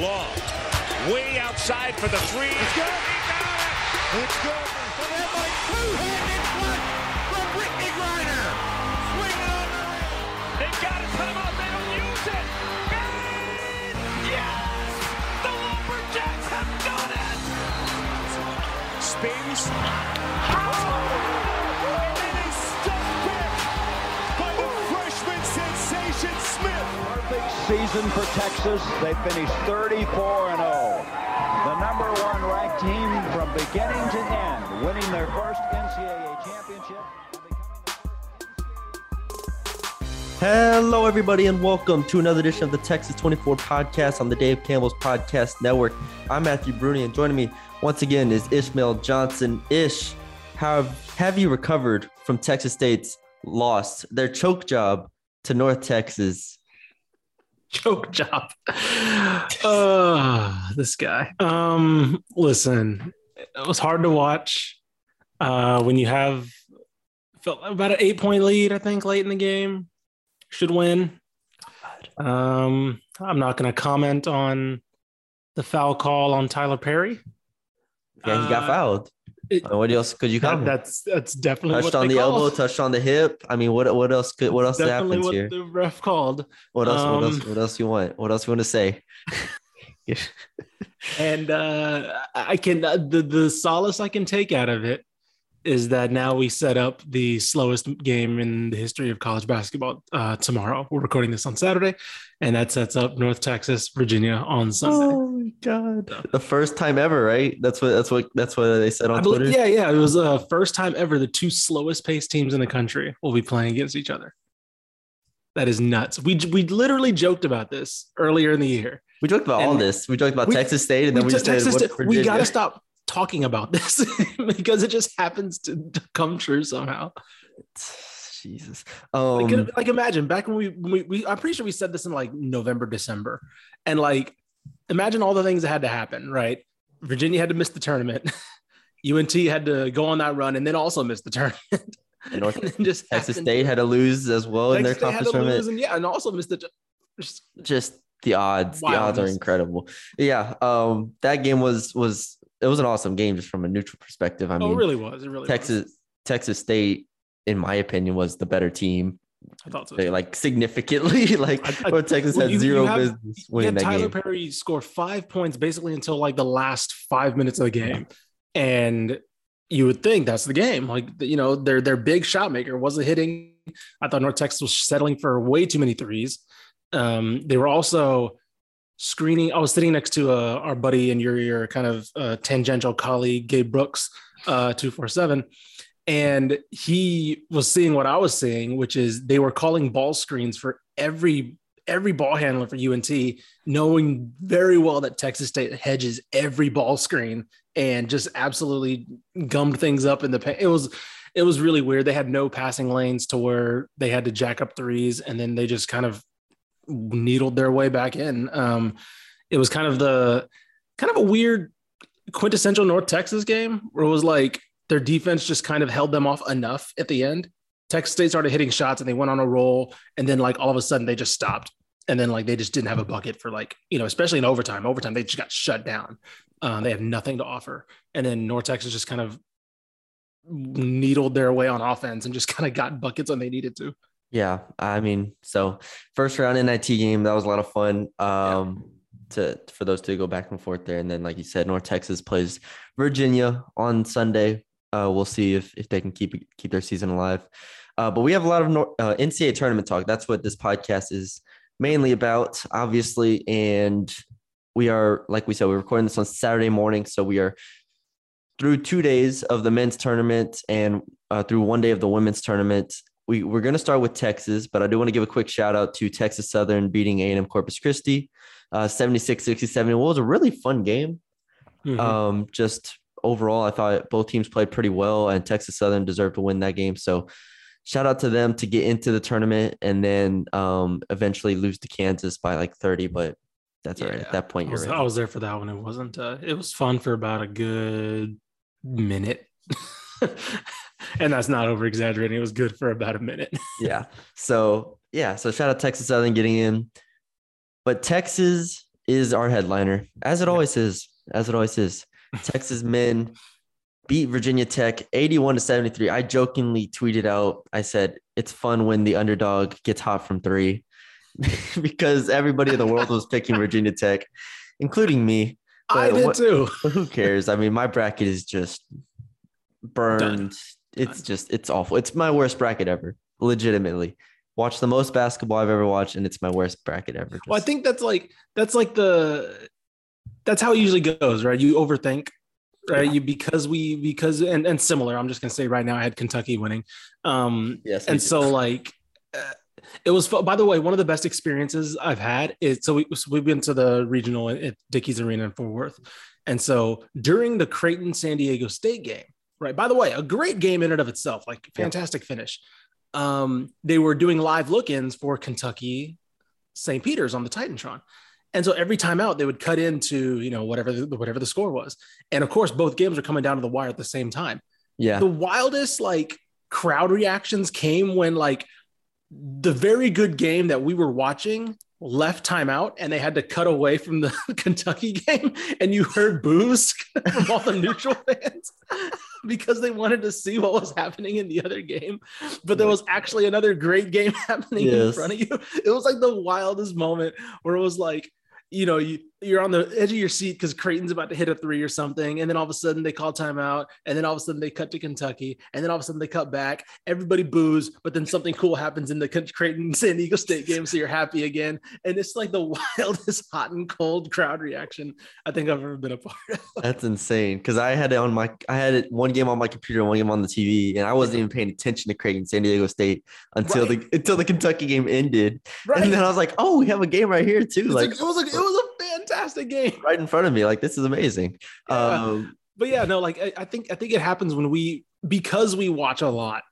Long. Way outside for the three. It's good. He got it. It's good. For them by two-handed flush from Brittney Griner. Swing on the rim. They've got a timeout. They don't use it. And yes! The Lumberjacks have done it! Spins. And Season for Texas. They finished 34 and 0. The number one ranked team from beginning to end, winning their first NCAA championship. Hello, everybody, and welcome to another edition of the Texas 24 podcast on the Dave Campbell's Podcast Network. I'm Matthew Bruni, and joining me once again is Ishmael Johnson. Ish, have have you recovered from Texas State's loss, their choke job to North Texas? choke job. Uh, this guy. Um, listen, it was hard to watch. Uh, when you have felt about an eight point lead, I think, late in the game, should win. Um, I'm not going to comment on the foul call on Tylor Perry. Yeah, he got Uh, fouled. It- what else could you That, comment? that's that's definitely touched what on they the call. elbow, touched on the hip. I mean, what what else could what else Definitely happens what here? the ref called. What else? what else? um, What else you want? What else you want to say? and uh, I can uh, the the solace I can take out of it is that now we set up the slowest game in the history of college basketball uh, tomorrow. We're recording this on Saturday, and that sets up North Texas, Virginia on Sunday. Oh my god! The first time ever, right? That's what that's what that's what they said I on believe, Twitter. yeah, yeah. It was the uh, first time ever the two slowest paced teams in the country will be playing against each other. That is nuts. We we literally joked about this earlier in the year. We joked about all this. We joked about we- Texas State, and then we, t- just said Texas what State- we got to stop talking about this because it just happens to, to come true somehow. Jesus. Um, Like, like imagine back when we, when we we I'm pretty sure we said this in like November December, and like imagine all the things that had to happen. Right, Virginia had to miss the tournament. UNT had to go on that run and then also miss the tournament. And just Texas happened State had to lose as well in their State conference tournament. and yeah, and also missed the. Just, Just the odds. The odds are incredible. Yeah. Um, that game was was it was an awesome game just from a neutral perspective. I oh, mean, it really was. It really Texas Was. Texas State, in my opinion, was the better team. I thought so. They, like significantly, like I- I- Texas well, had you- you zero have- business You winning that Tyler game. Perry score five points basically until like the last five minutes of the game, and you would think that's the game. Like you know, their their big shot maker wasn't hitting. I thought North Texas was settling for way too many threes. Um, they were also screening. I was sitting next to uh, our buddy and your your kind of uh, tangential colleague Gabe Brooks, uh, two four seven. And he was seeing what I was seeing, which is they were calling ball screens for every every ball handler for UNT, knowing very well that Texas State hedges every ball screen and just absolutely gummed things up in the paint. It was it was really weird. They had no passing lanes to where they had to jack up threes, and then they just kind of needled their way back in. Um, it was kind of the kind of a weird quintessential North Texas game where it was like their defense just kind of held them off enough at the end. Texas State started hitting shots and they went on a roll, and then like all of a sudden they just stopped, and then like they just didn't have a bucket for like you know especially in overtime. Overtime they just got shut down. Uh, they had nothing to offer, and then North Texas just kind of needled their way on offense and just kind of got buckets when they needed to. Yeah, I mean, so first round NIT game that was a lot of fun. Um, to for those two to go back and forth there, and then like you said, North Texas plays Virginia on Sunday. Uh, we'll see if if they can keep keep their season alive. Uh, but we have a lot of Nor- uh, NCAA tournament talk. That's what this podcast is mainly about, obviously. And we are, like we said, we're recording this on Saturday morning, so we are through two days of the men's tournament and uh, through one day of the women's tournament we, we're going to start with Texas, but I do want to give a quick shout out to Texas Southern beating A&M Corpus Christi, uh, 76-67. It was a really fun game. Mhm. Um, just overall, I thought both teams played pretty well, and Texas Southern deserved to win that game. So shout out to them to get into the tournament and then um, eventually lose to Kansas by like 30, but that's all right. At that point, I you're was. I was there for that one. It wasn't. Uh, it was fun for about a good minute, and that's not over exaggerating. It was good for about a minute. yeah. So yeah. So shout out Texas Southern getting in, but Texas is our headliner, as it always is. As it always is. Texas men beat Virginia Tech 81 to 73. I jokingly tweeted out, I said, it's fun when the underdog gets hot from three because everybody in the world was picking Virginia Tech, including me. I did what- too. Who cares? I mean, my bracket is just burned. Done. It's Done. just, it's awful. It's my worst bracket ever, legitimately. Watch the most basketball I've ever watched, and it's my worst bracket ever. Well, I think that's like that's like the that's how it usually goes, right? You overthink, right? You because we because and and similar. I'm just gonna say right now, I had Kentucky winning, um, yes. and so like uh, it was. By the way, one of the best experiences I've had is so we so we've been to the regional at Dickies Arena in Fort Worth, and so during the Creighton San Diego State game, right? By the way, a great game in and of itself, like Yeah. fantastic finish. Um, they were doing live look-ins for Kentucky St. Peter's on the Titantron. And so every time out, they would cut into, you know, whatever the, whatever the score was. And of course, both games were coming down to the wire at the same time. yeah. The wildest like crowd reactions came when like the very good game that we were watching left timeout and they had to cut away from the Kentucky game and you heard boos from all the neutral fans because they wanted to see what was happening in the other game but there was actually another great game happening in front of you. It was like the wildest moment where it was like you know, you you're on the edge of your seat because Creighton's about to hit a three or something, and then all of a sudden they call timeout, and then all of a sudden they cut to Kentucky, and then all of a sudden they cut back. Everybody boos, but then something cool happens in the Creighton San Diego State game, so you're happy again, and it's like the wildest hot and cold crowd reaction I think I've ever been a part of. That's insane. Because I had it on my, I had it one game on my computer, one game on the TV, and I wasn't even paying attention to Creighton San Diego State until the until the Kentucky game ended, Right? and then I was like, oh, we have a game right here too, It's like like, it was like it was fantastic game. right in front of me. Like this is amazing. Yeah. Um, but yeah, no, like I, I think I think it happens when we because we watch a lot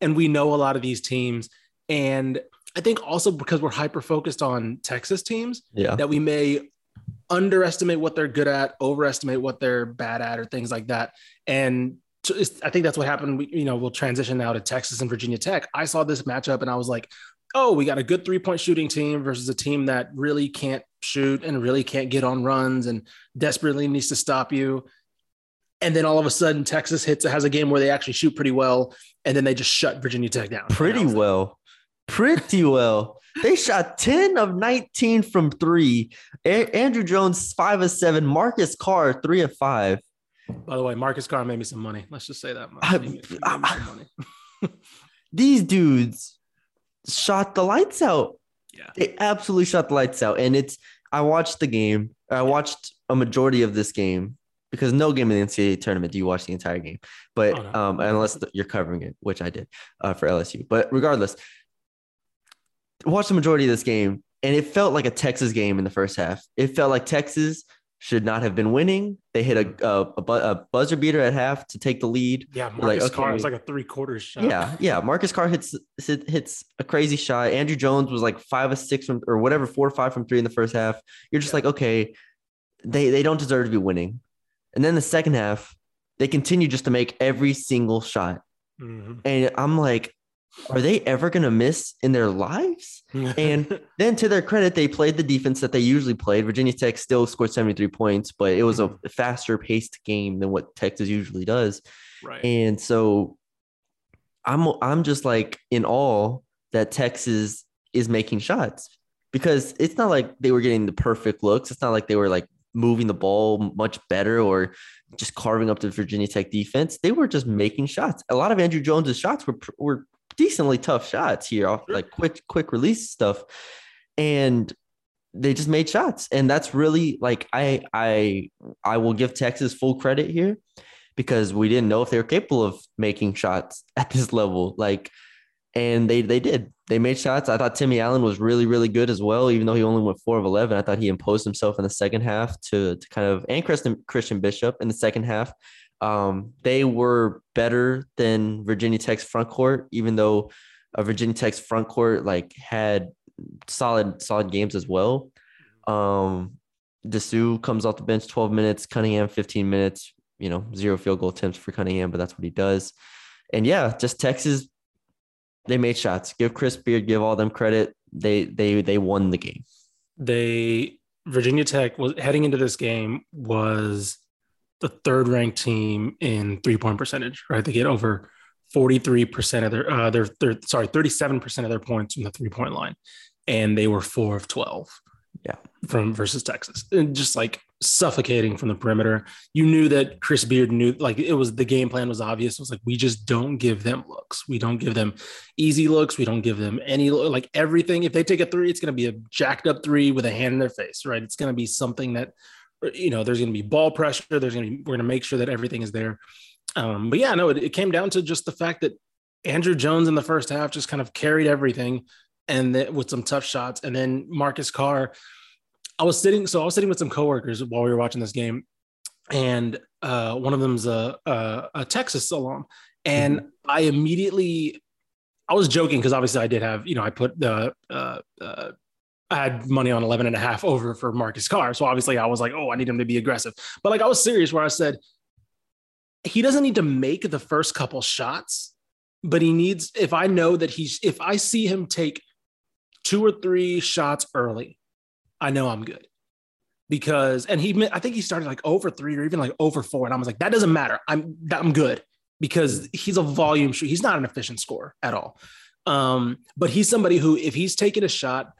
and we know a lot of these teams, and I think also because we're hyper focused on Texas teams yeah, that we may underestimate what they're good at, overestimate what they're bad at, or things like that. And I think that's what happened. We, you know, we'll transition now to Texas and Virginia Tech. I saw this matchup and I was like, oh, we got a good three point shooting team versus a team that really can't shoot and really can't get on runs and desperately needs to stop you. And then all of a sudden, Texas hits has a game where they actually shoot pretty well, and then they just shut Virginia Tech down. Pretty well, pretty well. They shot ten of nineteen from three. A- Andrew Jones five of seven. Marcus Carr three of five. By the way, Marcus Carr made me some money. Let's just say that much. I- He made- he made me some money. These dudes shot the lights out. Yeah. They absolutely shot the lights out. And it's I watched the game. I watched a majority of this game because no game in the NCAA tournament do you watch the entire game. But Oh, no. um, unless the, you're covering it, which I did uh, for LSU. But regardless, watched the majority of this game, and it felt like a Texas game in the first half. It felt like Texas should not have been winning. They hit a a, a, buzzer beater at half to take the lead. Yeah, Like, Marcus okay. Carr was like a three quarters shot. Yeah, yeah. Marcus Carr hits hits a crazy shot. Andrew Jones was like five or six from or whatever, four or five from three in the first half. You're just like, okay, they they don't deserve to be winning. And then the second half, they continue just to make every single shot. Mhm. And I'm like, are they ever gonna miss in their lives? And then to their credit, they played the defense that they usually played. Virginia Tech still scored 73 points, but it was a mm-hmm. faster paced game than what Texas usually does. right. And so I'm I'm just like in awe that Texas is making shots because it's not like they were getting the perfect looks. It's not like they were like moving the ball much better or just carving up the Virginia Tech defense. They were just making shots. A lot of Andrew Jones's shots were were decently tough shots here, off Sure. like quick quick release stuff, and they just made shots. And that's really like I I I will give Texas full credit here because we didn't know if they were capable of making shots at this level. Like, and they they did. They made shots. I thought Timmy Allen was really really good as well, even though he only went four of eleven. I thought he imposed himself in the second half to to kind of and Christian Christian Bishop in the second half. Um, they were better than Virginia Tech's front court, even though uh, Virginia Tech's front court like had solid solid games as well. Um, Disu comes off the bench 12 minutes, Cunningham 15 minutes, you know, zero field goal attempts for Cunningham, but that's what he does. And yeah, just Texas, they made shots. Give Chris Beard, give all them credit. They they they won the game. they Virginia Tech was heading into this game was the third ranked team in three point percentage, right? They get over 43% of their, uh, their, their, sorry, 37% of their points from the three point line. And they were four of 12. Yeah. From versus Texas. And just like suffocating from the perimeter. You knew that Chris Beard knew, like it was the game plan was obvious. It was like, we just don't give them looks. We don't give them easy looks. We don't give them any, like everything. If they take a three, it's going to be a jacked up three with a hand in their face, right? It's going to be something that, you know, there's going to be ball pressure. There's going to be, we're going to make sure that everything is there. Um, but yeah, no, it, it came down to just the fact that Andrew Jones in the first half just kind of carried everything and then with some tough shots. And then Marcus Carr, I was sitting, so I was sitting with some coworkers while we were watching this game, and uh, one of them's a, a, a Texas alum, and mm-hmm. I immediately, I was joking because obviously I did have, you know, I put the, uh, uh, I had money on 11 and a half over for Marcus Carr. So obviously I was like, oh, I need him to be aggressive. But like I was serious where I said, he doesn't need to make the first couple shots, but he needs, if I know that he's, if I see him take two or three shots early, I know I'm good. Because, and he, I think he started like over three or even like over four. And I was like, that doesn't matter. I'm, I'm good because he's a volume shooter. He's not an efficient scorer at all. Um, but he's somebody who, if he's taking a shot,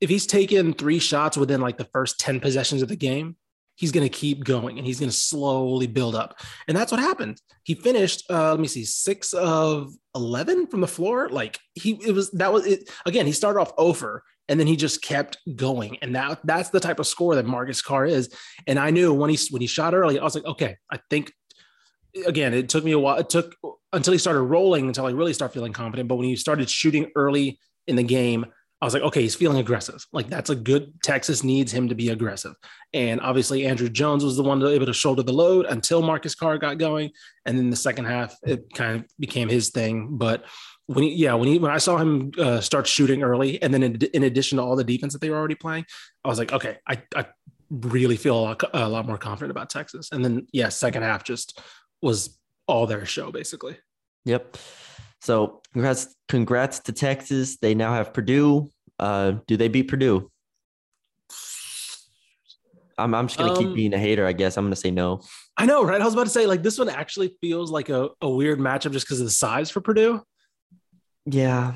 if he's taken three shots within like the first 10 possessions of the game, he's going to keep going and he's going to slowly build up. And that's what happened. He finished, uh, let me see, six of 11 from the floor. Like he, it was, that was it. Again, he started off over and then he just kept going. And that, that's the type of score that Marcus Carr is. And I knew when he, when he shot early, I was like, okay, I think, again, it took me a while. It took until he started rolling until I really started feeling confident. But when he started shooting early in the game, I was like, okay, he's feeling aggressive. Like that's a good Texas needs him to be aggressive. And obviously Andrew Jones was the one able to shoulder the load until Marcus Carr got going. And then the second half, it kind of became his thing. But when he, yeah, when he, when I saw him uh, start shooting early, and then in, in, addition to all the defense that they were already playing, I was like, okay, I, I really feel a lot, a lot more confident about Texas. And then, yeah, second half just was all their show basically. Yep. So congrats, congrats to Texas. They now have Purdue. Uh, do they beat Purdue? I'm, I'm just gonna um, keep being a hater. I guess I'm gonna say no. I know, right? I was about to say like this one actually feels like a, a weird matchup just because of the size for Purdue. Yeah.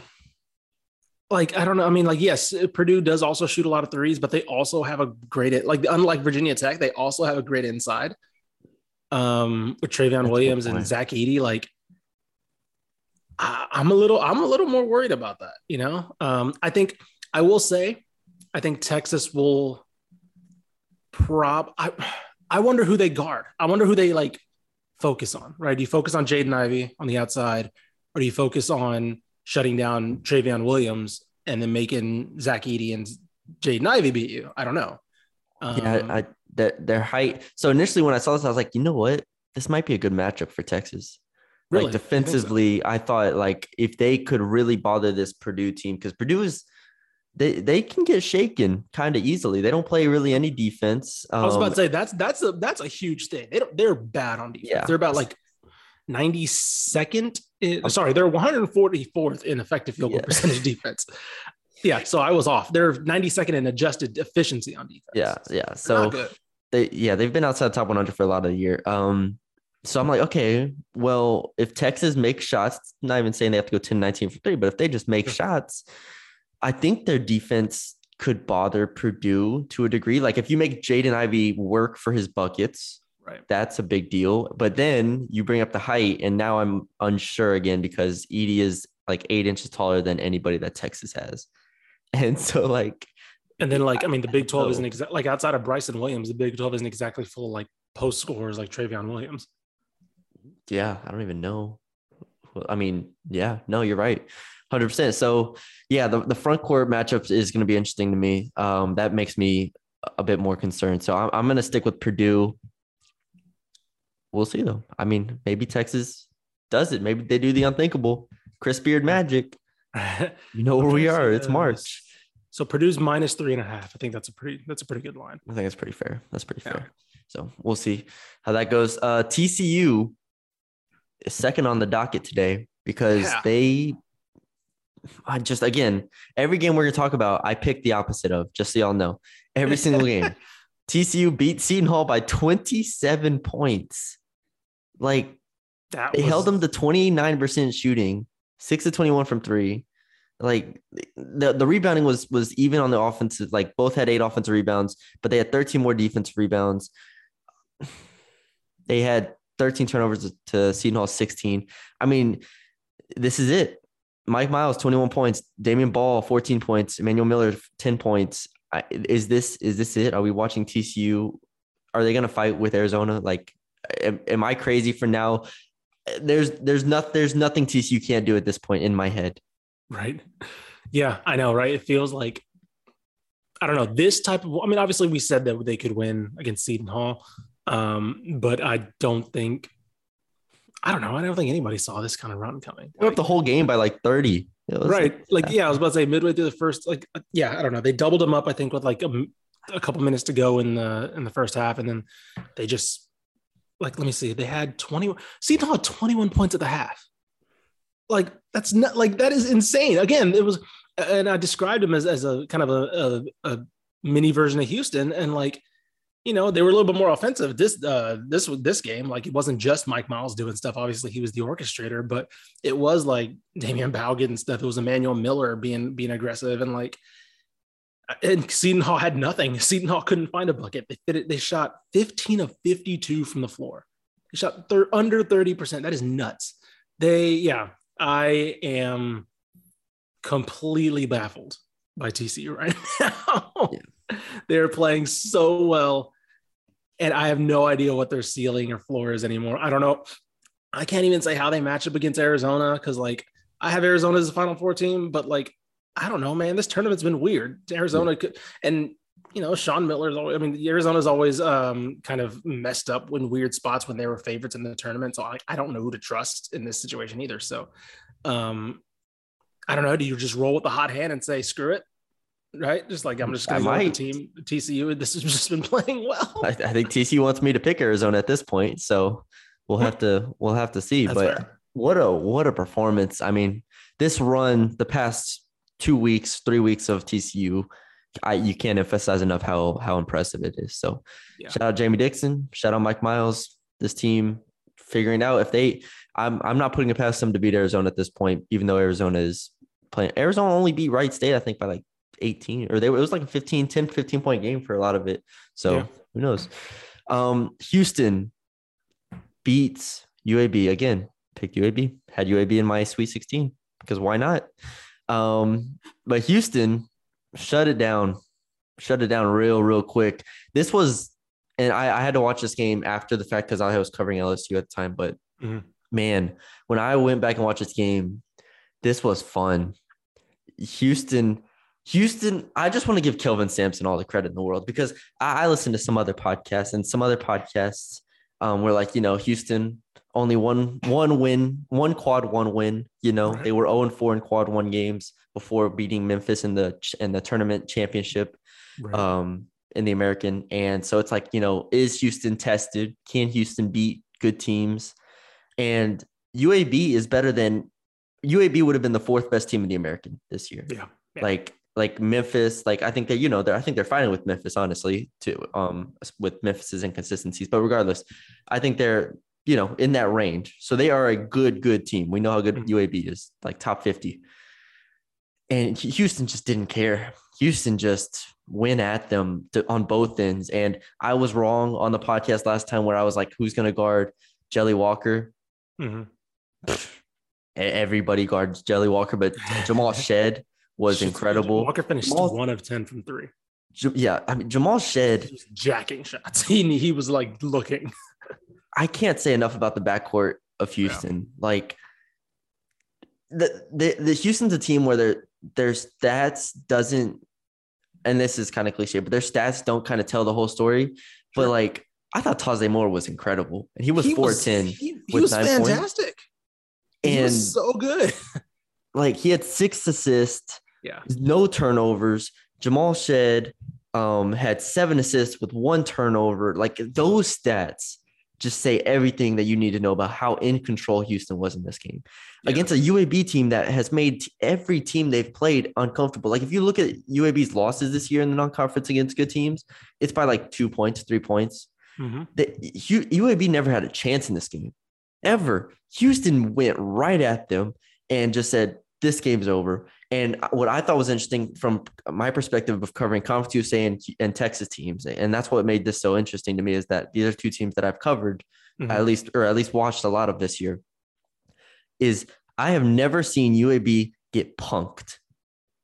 Like I don't know. I mean, like yes, Purdue does also shoot a lot of threes, but they also have a great like unlike Virginia Tech, they also have a great inside. Um, with Trevion Williams and Zach Edey, like I, am a little I'm a little more worried about that. You know, um, I think I will say, I think Texas will prob. I I wonder who they guard. I wonder who they like focus on. Right? Do you focus on Jaden Ivey on the outside, or do you focus on shutting down Trevion Williams and then making Zach Edey and Jaden Ivey beat you? I don't know. Um, yeah, I, their, their height. So initially, when I saw this, I was like, you know what? This might be a good matchup for Texas. Really? Like defensively, I, so? I thought like if they could really bother this Purdue team, because Purdue is they they can get shaken kind of easily. They don't play really any defense. Um, I was about to um, say that's that's a that's a huge thing. They don't they're bad on defense. Yeah. They're about like 92nd. In, sorry, they're 144th in effective field goal yeah. percentage defense. Yeah, so I was off. They're 92nd in adjusted efficiency on defense. Yeah, yeah. So they yeah they've been outside top 100 for a lot of the year. Um, so I'm like, okay, well, if Texas makes shots, not even saying they have to go 10 19 for three, but if they just make shots, I think their defense could bother Purdue to a degree. Like if you make Jaden Ivey work for his buckets, right, that's a big deal. But then you bring up the height, and now I'm unsure again because Edey is like eight inches taller than anybody that Texas has. And so like and then like I mean the Big 12 isn't exactly like outside of Bryson Williams, the Big 12 isn't exactly full of like post scorers like Trevion Williams yeah, I don't even know. I mean, yeah, no, you're right. 100%. So, yeah, the, the front court matchup is going to be interesting to me. Um, that makes me a bit more concerned. So, I'm, I'm going to stick with Purdue. We'll see, though. I mean, maybe Texas does it. Maybe they do the unthinkable. Chris Beard magic. You know where we are. It's March. So Purdue's minus three and a half. I think that's a pretty that's a pretty good line. I think it's pretty fair. That's pretty fair. So we'll see how that goes. Uh, TCU second on the docket today because yeah. they I just again, every game we're gonna talk about, I picked the opposite of, just so y'all know. Every single game. TCU beat Seton Hall by 27 points. Like That they was, held them to 29% shooting, six to 21 from three. Like the, the rebounding was was even on the offensive, like both had eight offensive rebounds, but they had 13 more defensive rebounds. They had 13 turnovers to Seton Hall 16. I mean, this is it. Mike Miles, 21 points, Damion Baugh, 14 points, Emmanuel Miller, 10 points. Is this is this it? Are we watching TCU? Are they gonna fight with Arizona? Like, am, am I crazy for now? There's there's not there's nothing TCU can't do at this point in my head. right. Yeah, I know, right? It feels like I don't know this type of. I mean, obviously, we said that they could win against Seton Hall, um, but I don't think. I don't know. I don't think anybody saw this kind of run coming. They up the whole game by like 30. Right like yeah i was about to say midway through the first like uh, yeah i don't know they doubled them up i think with like a couple minutes to go in the in the first half and then they just like let me see they had 20 Seton Hall had 21 points at the half like that's not like that is insane again it was and i described them as, as a kind of a, a, a mini version of houston and like you know they were a little bit more offensive this uh this this game like it wasn't just mike miles doing stuff obviously he was the orchestrator but it was like Damion Baugh getting stuff. It was Emmanuel Miller being being aggressive and like and Seton Hall had nothing. Seton Hall couldn't find a bucket. They fit it, they shot 15 of 52 from the floor. They shot thir- under 30%. That is nuts. They yeah, I am completely baffled by TCU right now. They're playing so well and I have no idea what their ceiling or floor is anymore. I don't know. I can't even say how they match up against Arizona because like I have Arizona as a Final Four team, but like I don't know, man. This tournament's been weird. Arizona could, and you know, Sean Miller's always. I mean, Arizona's always um, kind of messed up in weird spots when they were favorites in the tournament. So I, I don't know who to trust in this situation either. So um, I don't know. Do you just roll with the hot hand and say screw it? Right, just like I'm just going to go with the team. TCU. This has just been playing well. I, I think TCU wants me to pick Arizona at this point, so we'll have to we'll have to see. That's but fair. what a what a performance! I mean, this run, the past two weeks, three weeks of TCU, I you can't emphasize enough how how impressive it is. So, Yeah. shout out Jamie Dixon, shout out Mike Miles. This team figuring out if they, I'm I'm not putting it past them to beat Arizona at this point, even though Arizona is playing. Arizona only beat Wright State, I think, by like 18 or they were, it was like a 15, 10, 15 point game for a lot of it. So Yeah. who knows? Um, Houston beats UAB again. Picked UAB, had UAB in my Sweet 16 because why not? Um, but Houston shut it down, shut it down real, real quick. This was, and I, I had to watch this game after the fact because I was covering LSU at the time. But Mhm. man, when I went back and watched this game, this was fun. Houston, Houston, I just want to give Kelvin Sampson all the credit in the world because I, I listened to some other podcasts and some other podcasts um, were like, you know, Houston only one one win, one quad one win. You know, Right. they were 0 and 4 in quad one games before beating Memphis in the in the tournament championship Right. um, in the American. And so it's like, you know, is Houston tested? Can Houston beat good teams? And UAB is better than UAB would have been the fourth best team in the American this year. yeah. Yeah. Like like Memphis, like I think that you know they're I think they're fighting with Memphis honestly too um with Memphis's inconsistencies. But regardless, I think they're you know in that range. So they are a good good team. We know how good Mhm. UAB is, like top fifty. And Houston just didn't care. Houston just went at them to, on both ends. And I was wrong on the podcast last time where I was like, who's going to guard Jelly Walker? Mhm. E- Everybody guards Jelly Walker, but Jamal Shead was incredible. Walker finished Jamal- one of 10 from three. J- Yeah, I mean Jamal Shead. He was jacking shots. He, he was like looking. I can't say enough about the backcourt of Houston. Like the, the the Houston's a team where their their stats doesn't, and this is kind of cliche, but their stats don't kind of tell the whole story. But like I thought Taze Moore was incredible, and he was four ten, He, he with was nine points. fantastic. he was so good. like he had six assists, Yeah. no turnovers. Jamal Shead um, had seven assists with one turnover. Like those stats just say everything that you need to know about how in control Houston was in this game yeah. against a UAB team that has made every team they've played uncomfortable. Like if you look at UAB's losses this year in the non-conference against good teams, it's by like two points, three points. Mm-hmm. The, UAB never had a chance in this game, ever. Houston went right at them and just said, "This game's over." And what I thought was interesting from my perspective of covering Conference USA and, and Texas teams, and that's what made this so interesting to me, is that these are two teams that I've covered mm-hmm. at least, or at least watched a lot of this year. Is I have never seen UAB get punked,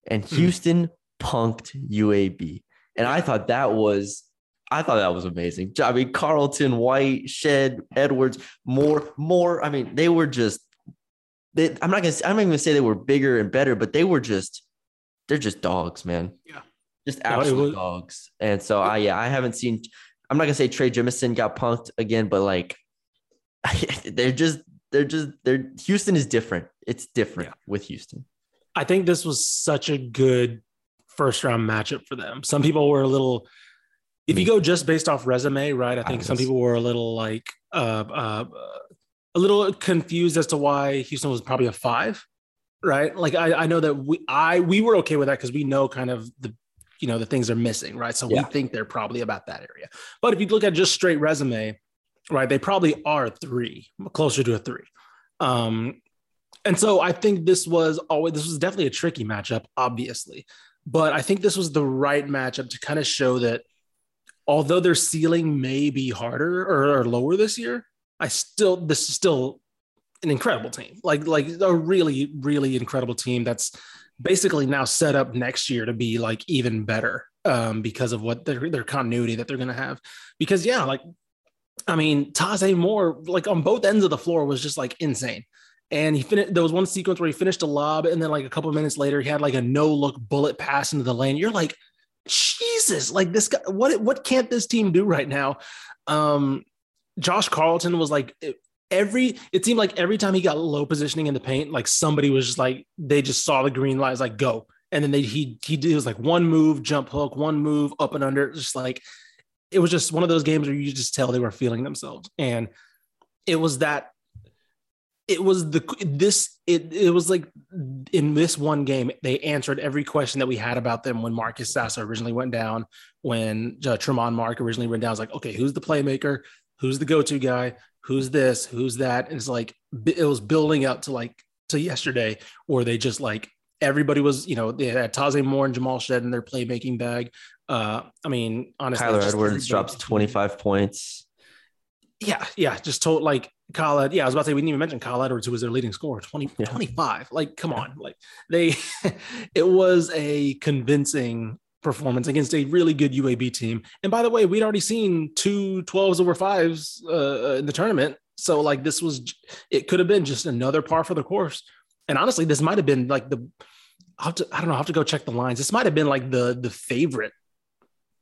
and hmm. Houston mm-hmm. punked UAB, and I thought that was I thought that was amazing. I mean, Carlton, White, Shead, Edwards, more, more. I mean, they were just. They, I'm not gonna. I'm not even gonna say they were bigger and better, but they were just. They're just dogs, man. Yeah. Just absolute was, dogs. And so I, yeah, I haven't seen. I'm not gonna say Trey Jemison got punked again, but like, they're just, they're just, they're. Houston is different. It's different yeah. with Houston. I think this was such a good first round matchup for them. Some people were a little if you go just based off resume, right? I think some people were a little like uh, uh, a little confused as to why Houston was probably a five, right? Like I, I know that we I we were okay with that because we know kind of the you know the things are missing, right? So yeah. we think they're probably about that area. But if you look at just straight resume, right, they probably are three, closer to a three. Um, and so I think this was always this was definitely a tricky matchup, obviously. But I think this was the right matchup to kind of show that although their ceiling may be harder or, or lower this year, I still this is still an incredible team. Like like a really really incredible team that's basically now set up next year to be like even better um, because of what their their continuity that they're going to have. Because yeah, like I mean, Taze Moore like on both ends of the floor was just like insane. And he finished. There was one sequence where he finished a lob, and then like a couple minutes later, he had like a no look bullet pass into the lane. You're like, Jesus, like this guy, what what can't this team do right now? Um, Josh Carlton was like every it seemed like every time he got low positioning in the paint, like somebody was just like they just saw the green lights, like go. And then they he he did was like one move, jump hook, one move, up and under, just like it was just one of those games where you just tell they were feeling themselves. And it was that it was the this it it was like in this one game they answered every question that we had about them when Marcus Sasser originally went down when uh, Tramon Mark originally went down. It's like okay, who's the playmaker? Who's the go-to guy? Who's this? Who's that? And it's like it was building up to like to yesterday where they just like everybody was you know they had Taze Moore and Jamal Shead in their playmaking bag. Uh, I mean, honestly, Kyler Edwards drops 25 points. Yeah, yeah, just told like Kyle, yeah, I was about to say we didn't even mention Kyle Edwards, who was their leading scorer, 20, yeah. 25. Like, come on. Like they it was a convincing performance against a really good UAB team. And by the way, we'd already seen two 12s over fives uh, in the tournament. So like this was it could have been just another par for the course. And honestly, this might have been like the I'll have to, I don't know, I have to go check the lines. This might have been like the the favorite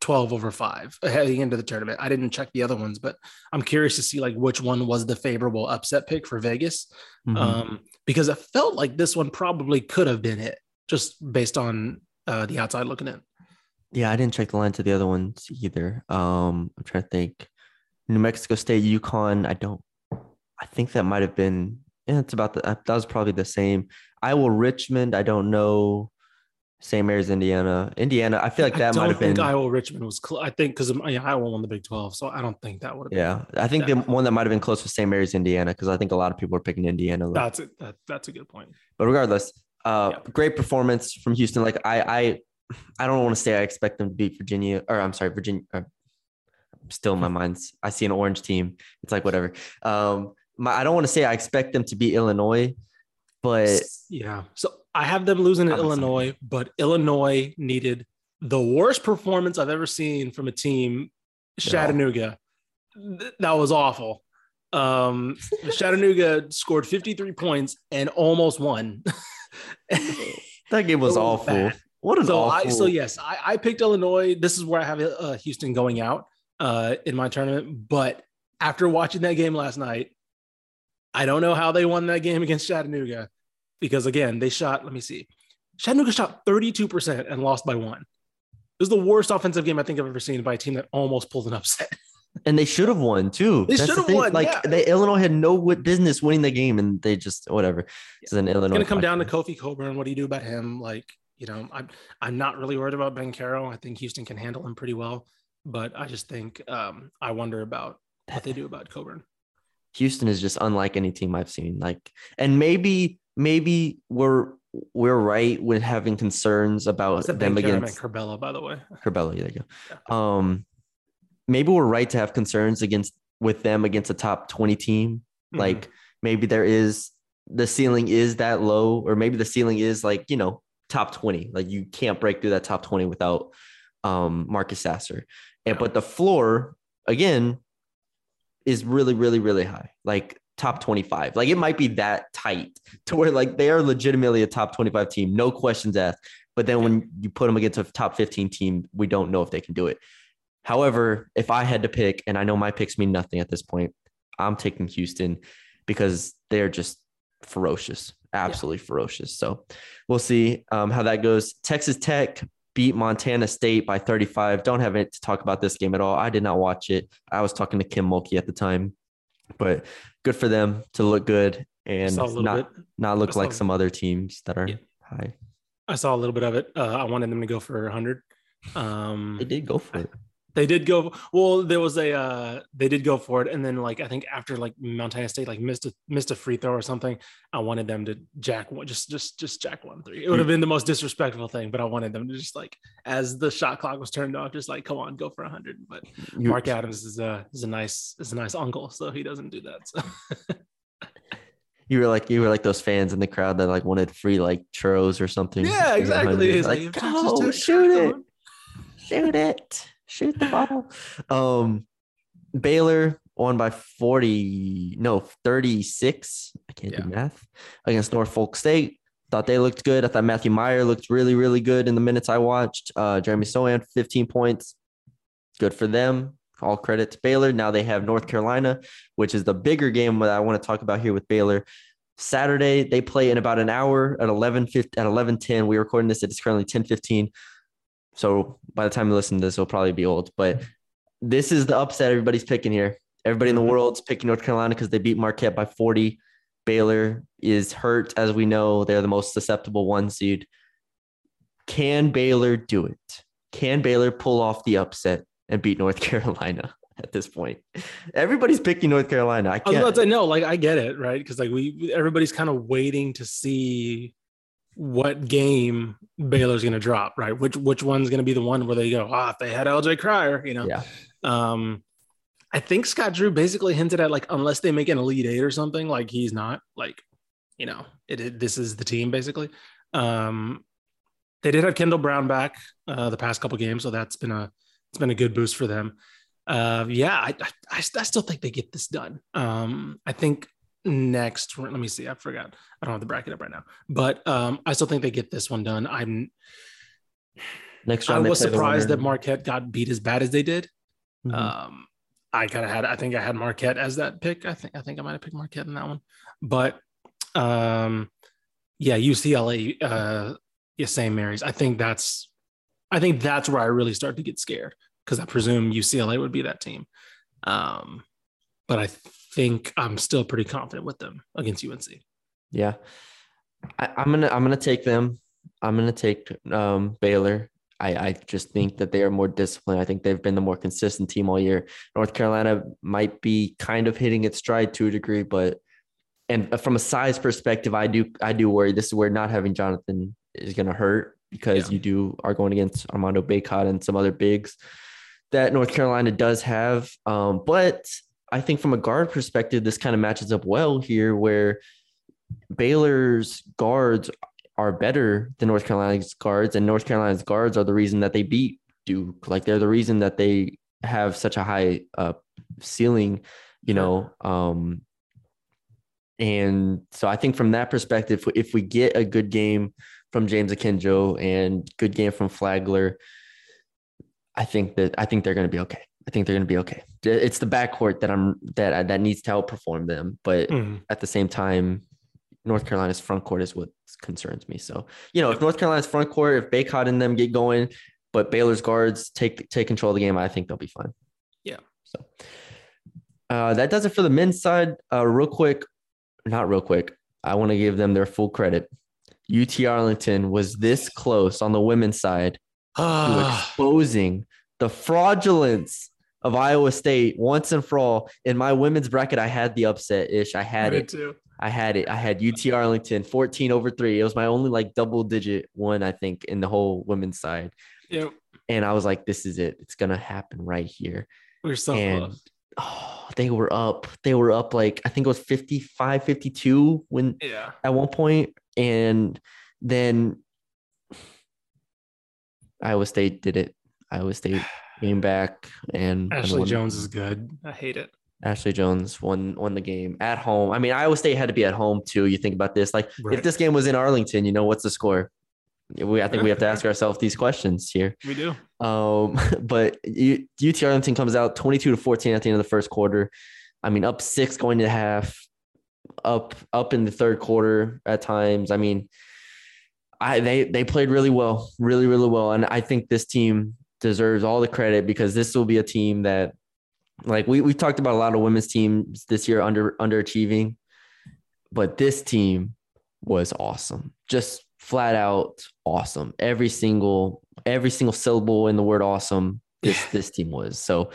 12 over 5 heading into the tournament. I didn't check the other ones, but I'm curious to see like which one was the favorable upset pick for Vegas. Mm-hmm. Um, because it felt like this one probably could have been hit just based on uh, the outside looking in. Yeah, I didn't check the line to the other ones either. Um, I'm trying to think. New Mexico State, UConn. I don't. I think that might have been. Yeah, it's about the. That was probably the same. Iowa Richmond. I don't know. St. Mary's, Indiana. Indiana, I feel like that might have been. Iowa Richmond was. Cl- I think because yeah, Iowa won the Big Twelve, so I don't think that would. have Yeah, I think the one that might have been close was St. Mary's, Indiana, because I think a lot of people are picking Indiana. That's it. That, that's a good point. But regardless, uh, yeah. great performance from Houston. Like I, I, I don't want to say I expect them to beat Virginia, or I'm sorry, Virginia. Or, still in my mind, I see an orange team. It's like whatever. Um, my, I don't want to say I expect them to beat Illinois, but yeah. So I have them losing in Illinois, but Illinois needed the worst performance I've ever seen from a team, Chattanooga. Yeah. That was awful. Um, Chattanooga scored 53 points and almost won. that game was awful. Bad. What is so awful? I, so yes, I, I, picked Illinois. This is where I have uh, Houston going out uh, in my tournament. But after watching that game last night, I don't know how they won that game against Chattanooga because again, they shot, let me see, Chattanooga shot 32% and lost by one. It was the worst offensive game I think I've ever seen by a team that almost pulled an upset. and they should have won too. They should have won, Like yeah. they Illinois had no business winning the game, and they just whatever. It's an Illinois. It's gonna come down to. Kofi Cockburn. What do you do about him? Like, you know, I'm I'm not really worried about Ben Caro. I think Houston can handle him pretty well, but I just think um, I wonder about what they do about Cockburn. Houston is just unlike any team I've seen. Like, and maybe maybe we're we're right with having concerns about them Ben against Curbelo, by the way. Curbelo. There you go. Um, maybe we're right to have concerns against with them against a top twenty team. Mhm. Like maybe there is the ceiling is that low, or maybe the ceiling is like you know top twenty. Like you can't break through that top twenty without um Marcus Sasser. And but the floor again is really, really, really high. Like top 25. Like it might be that tight to where like they are legitimately a top 25 team, no questions asked. But then when you put them against a top 15 team, we don't know if they can do it. However, if I had to pick, and I know my picks mean nothing at this point, I'm taking Houston because they're just ferocious, absolutely ferocious. So we'll see um, how that goes. Texas Tech beat Montana State by 35. Don't have it to talk about this game at all. I did not watch it. I was talking to Kim Mulkey at the time, but good for them to look good and saw a little not bit. not look like some other teams that are Yeah. high. I saw a little bit of it. Uh, I wanted them to go for 100. Um, They did go for it. They did go well. There was a uh, they did go for it, and then like I think after like Montana State like missed a missed a free throw or something, I wanted them to jack one, just just just jack one three. It would have been the most disrespectful thing, but I wanted them to just like as the shot clock was turned off, just like come on, go for hundred. But You- Mark Adams is a is a nice is a nice uncle, so he doesn't do that. So You were like you were like those fans in the crowd that like wanted free like churros or something. yeah, exactly. Like, like, go just- shoot it, shoot it, shoot the ball. Um, Baylor won by forty, no thirty six. I can't Yeah. do math against Norfolk State. Thought they looked good. I thought Matthew Mayer looked really really good in the minutes I watched. Uh, Jeremy Sochan fifteen points. Good for them. All credit to Baylor. Now they have North Carolina, which is the bigger game that I want to talk about here with Baylor. Saturday, they play in about an hour at 11 at 11 We're recording this. It's currently 10 15. So by the time you listen to this, it'll probably be old. But this is the upset everybody's picking here. Everybody in the mm-hmm. world's picking North Carolina because they beat Marquette by 40. Baylor is hurt, as we know. They're the most susceptible one seed. Can Baylor do it? Can Baylor pull off the upset and beat North Carolina at this point? Everybody's picking North Carolina. I I was can't. about to say no, like I get it, right? Because like we everybody's kind of waiting to see what game Baylor's gonna drop, right? Which which one's gonna be the one where they go, ah, if they had LJ Cryer, you know. Yeah. Um I think Scott Drew basically hinted at like unless they make an elite eight or something, like he's not like, you know, it, it- this is the team basically. Um they did have Kendall Brown back uh the past couple games, so that's been a it's been a good boost for them. Uh, yeah, I, I, I I still think they get this done. Um, I think next, let me see, I forgot. I don't have the bracket up right now, but um, I still think they get this one done. I'm, Next I was surprised that. Marquette got beat as bad as they did. Mhm. Um, I kind of had, I think I had Marquette as that pick. I think, I think I might have picked Marquette in that one, but um, yeah, UCLA, uh, yeah, St. Mary's. I think that's, I think that's where I really start to get scared because I presume UCLA would be that team. Um, but I think I'm still pretty confident with them against UNC. Yeah, I, I'm gonna I'm gonna take them. I'm gonna take um, Baylor. I, I just think that they are more disciplined. I think they've been the more consistent team all year. North Carolina might be kind of hitting its stride to a degree, but and from a size perspective, I do I do worry. This is where not having Jonathan is going to hurt because Yeah. you do are going against Armando Bacot and some other bigs that North Carolina does have. Um, but I think from a guard perspective, this kind of matches up well here, where Baylor's guards are better than North Carolina's guards, and North Carolina's guards are the reason that they beat Duke. Like they're the reason that they have such a high uh, ceiling, you know. Um, and so I think from that perspective, if we get a good game from James Akinjo and good game from Flagler, I think that I think they're going to be okay. I think they're going to be okay. It's the backcourt that I'm that that needs to outperform them, but Mhm. at the same time, North Carolina's front court is what concerns me. So, you know, if North Carolina's front court, if Bacot and them get going, but Baylor's guards take take control of the game, I think they'll be fine. Yeah. So uh, that does it for the men's side. Uh, real quick, not real quick. I want to give them their full credit. UT Arlington was this close on the women's side to exposing the fraudulence of Iowa State once and for all. In my women's bracket, I had the upset ish. I had it. too. I had it. I had UT Arlington 14 over three. It was my only like double digit one, I think, in the whole women's side. Yeah, And I was like, this is it. It's going to happen right here. we're so and close. oh, they were up. They were up like, I think it was 55, 52 when Yeah, at one point, And then Iowa State did it. Iowa State came back and and Ashley won. Joens is good. I hate it. Ashley Joens won won the game at home. I mean, Iowa State had to be at home too. You think about this, like Right. if this game was in Arlington, you know what's the score? We I think we have to ask ourselves these questions here. We do. Um, but UT Arlington comes out 22 to 14 at the end of the first quarter. I mean, up six going to half, up up in the third quarter at times. I mean, I they they played really well, really really well, and I think this team deserves all the credit because this will be a team that, like we we talked about a lot of women's teams this year under underachieving, but this team was awesome, just flat out awesome. Every single every single syllable in the word awesome this this team was. So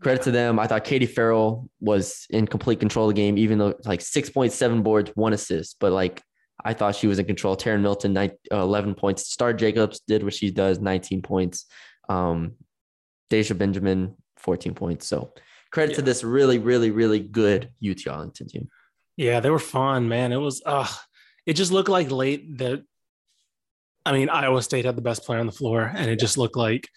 credit to them. I thought Katie Farrell was in complete control of the game, even though like 6.7 boards, one assist, but like I thought she was in control. Taryn Milton, nine, uh, 11 points. Starr Jacobs did what she does, 19 points. Um, Deja Benjamin, 14 points. So credit to this really, really, really good UT Arlington team. Yeah, they were fun, man. It was uh it just looked like late that I mean, Iowa State had the best player on the floor, and it just looked like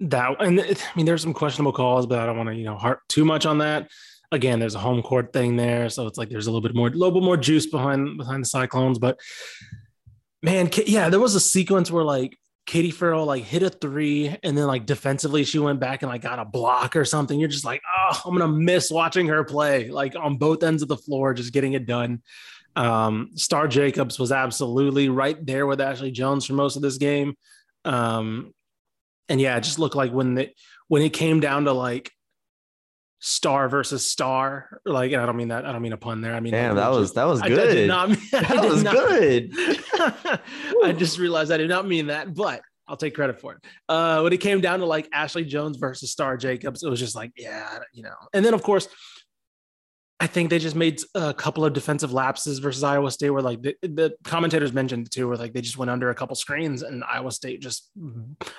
that. And it, I mean, there's some questionable calls, but I don't want to, you know, harp too much on that. Again, there's a home court thing there, so it's like there's a little bit more, a little bit more juice behind behind the Cyclones. But man, yeah, there was a sequence where like Katie Farrell like hit a three, and then like defensively she went back and like got a block or something. You're just like, oh, I'm gonna miss watching her play, like on both ends of the floor, just getting it done. Um, Starr Jacobs was absolutely right there with Ashley Joens for most of this game. Um, and yeah, it just looked like when the when it came down to like star versus star, like and I don't mean that, I don't mean a pun there. I mean Damn, that was that was I- I good. did not mean- I that was not- good. I just realized I did not mean that, but I'll take credit for it. Uh, when it came down to like Ashley Joens versus Starr Jacobs, it was just like, yeah, you know. And then of course, I think they just made a couple of defensive lapses versus Iowa State, where like the, the commentators mentioned too, where like they just went under a couple screens, and Iowa State just,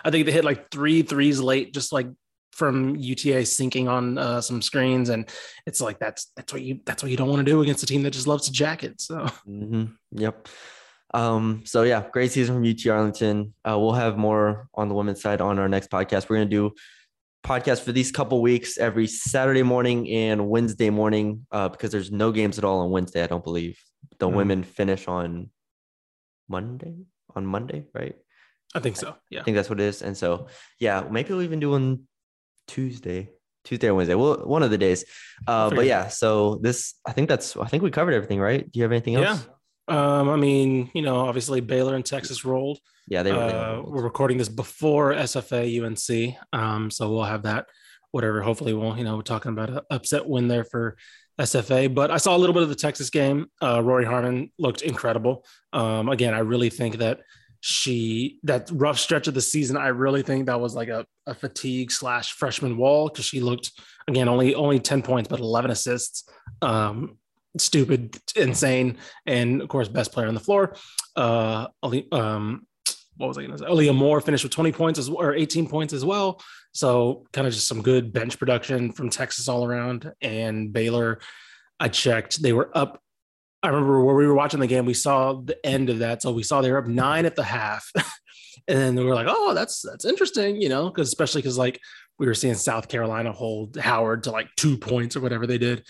I think they hit like three threes late, just like from UTA sinking on uh, some screens, and it's like that's that's what you that's what you don't want to do against a team that just loves to jacket. So hmm Yep. Um, so yeah, great season from UT Arlington. Uh, we'll have more on the women's side on our next podcast. We're gonna do podcast for these couple weeks every Saturday morning and Wednesday morning, uh, because there's no games at all on Wednesday, I don't believe. The Mhm. women finish on Monday. On Monday, right? I think so. Yeah. I think that's what it is. And so yeah, maybe we'll even do on Tuesday. Tuesday or Wednesday. Well, one of the days. Uh, but yeah, so this I think that's I think we covered everything, right? Do you have anything else? Yeah. Um, I mean, you know, obviously Baylor and Texas rolled. Yeah, they were. they Uh, were- we're recording this before SFA UNC, um, so we'll have that. Whatever. Hopefully, we'll you know we're talking about an upset win there for SFA. But I saw a little bit of the Texas game. Uh, Rori Harmon looked incredible. Um, again, I really think that she that rough stretch of the season. I really think that was like a, a fatigue slash freshman wall because she looked again only only ten points but eleven assists. Um, stupid, insane, and of course, best player on the floor. Uh, um, what was I to say? Aaliyah Moore finished with 20 points as or 18 points as well. So kind of just some good bench production from Texas all around. And Baylor, I checked, they were up. I remember where we were watching the game, we saw the end of that. So we saw they were up nine at the half. and then we were like, oh, that's that's interesting, you know, because especially because like we were seeing South Carolina hold Howard to like two points or whatever they did.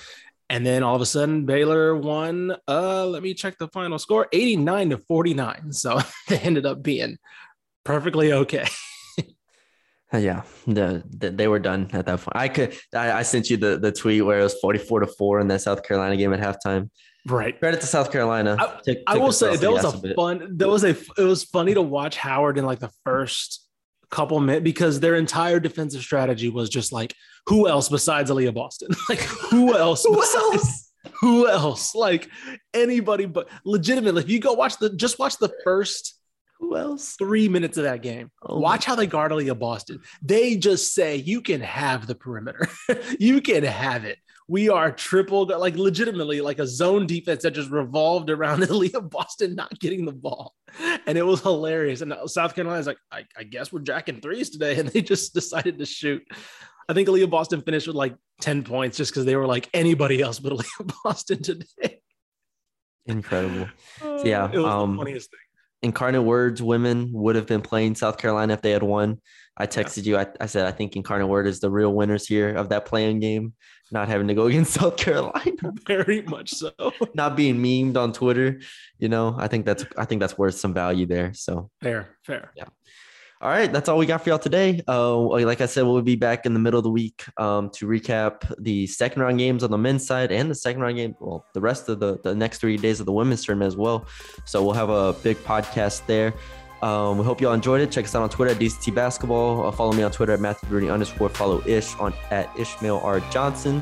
And then all of a sudden, Baylor won. Uh, let me check the final score: eighty-nine to forty-nine. So they ended up being perfectly okay. yeah, the, the they were done at that point. I could I, I sent you the the tweet where it was 44 to 4 in that South Carolina game at halftime. Right. Credit to South Carolina. I- Took- I will say that was a bit. fun. That was a. It was funny to watch Howard in like the first couple minutes because their entire defensive strategy was just like, who else besides Aaliyah Boston? like, who else? Who besides- else? Who else? Like anybody but legitimately, if you go watch the just watch the first Who else? three minutes of that game. Oh Watch how they guard Aaliyah Boston. They just say, you can have the perimeter. you can have it. We are triple, like legitimately, like a zone defense that just revolved around Aaliyah Boston not getting the ball. And it was hilarious. And South Carolina's like, I, I guess we're jacking threes today. And they just decided to shoot. I think Aaliyah Boston finished with like 10 points just because they were like anybody else but Aaliyah Boston today. Incredible. yeah, It was um, the funniest thing. Incarnate Words women would have been playing South Carolina if they had won. I texted you. I, I said I think Incarnate Word is the real winners here of that playing game, not having to go against South Carolina, Very much so. not being memed on Twitter. You know, I think that's I think that's worth some value there. So Fair, fair. All right, that's all we got for y'all today. Uh, like I said, we'll be back in the middle of the week um, to recap the second round games on the men's side and the second round game. Well, the rest of the the next three days of the women's tournament as well. So we'll have a big podcast there. Um, we hope y'all enjoyed it. Check us out on Twitter at DCT Basketball. Uh, follow me on Twitter at Matthew Bruni underscore. Follow Ish on at Ishmael R Johnson,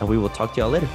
and we will talk to y'all later.